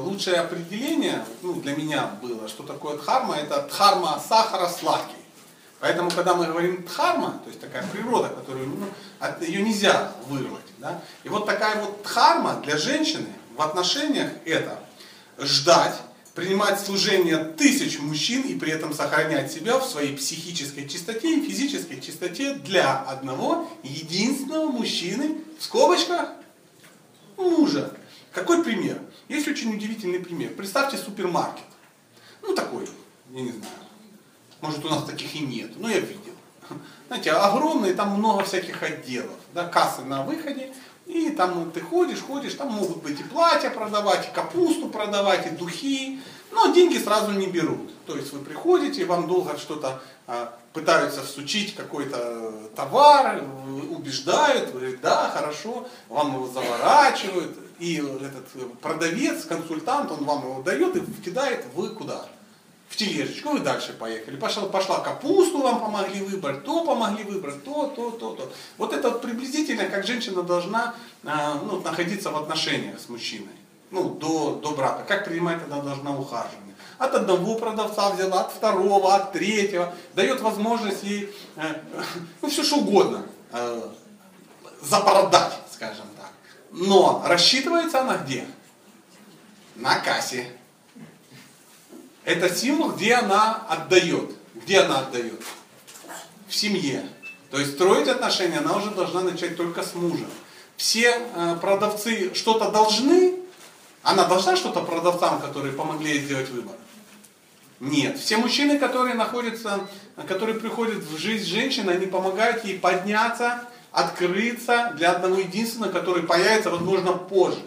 лучшее определение ну, для меня было, что такое дхарма, это дхарма сахара сладкий. Поэтому, когда мы говорим дхарма, то есть такая природа, которую ну, от, ее нельзя вырвать. Да? И вот такая вот дхарма для женщины в отношениях это ждать, принимать служение тысяч мужчин и при этом сохранять себя в своей психической чистоте и физической чистоте для одного единственного мужчины, в скобочках, мужа. Какой пример? Есть очень удивительный пример. Представьте супермаркет. Ну такой, я не знаю. Может у нас таких и нет, но я видел. Знаете, огромные, там много всяких отделов. Да, кассы на выходе, и там ты ходишь, ходишь, там могут быть и платья продавать, и капусту продавать, и духи, но деньги сразу не берут. То есть вы приходите, вам долго что-то а, пытаются всучить какой-то товар, убеждают, говорят, да, хорошо, вам его заворачивают, и этот продавец, консультант, он вам его дает и кидает вы куда? В тележечку, вы дальше поехали. Пошла, пошла капусту вам помогли выбрать, то помогли выбрать, то, то, то, то. Вот это вот приблизительно, как женщина должна а, ну, находиться в отношениях с мужчиной. Ну, до, до брака. Как принимать она должна ухаживание. От одного продавца взяла, от второго, от третьего. Дает возможность ей, э, ну, все что угодно, э, запродать, скажем так. Но рассчитывается она где? На кассе. Это символ, где она отдает. Где она отдает? В семье. То есть строить отношения она уже должна начать только с мужем. Все э, продавцы что-то должны, она должна что-то продавцам, которые помогли ей сделать выбор? Нет. Все мужчины, которые находятся, которые приходят в жизнь женщины, они помогают ей подняться, открыться для одного единственного, который появится, возможно, позже.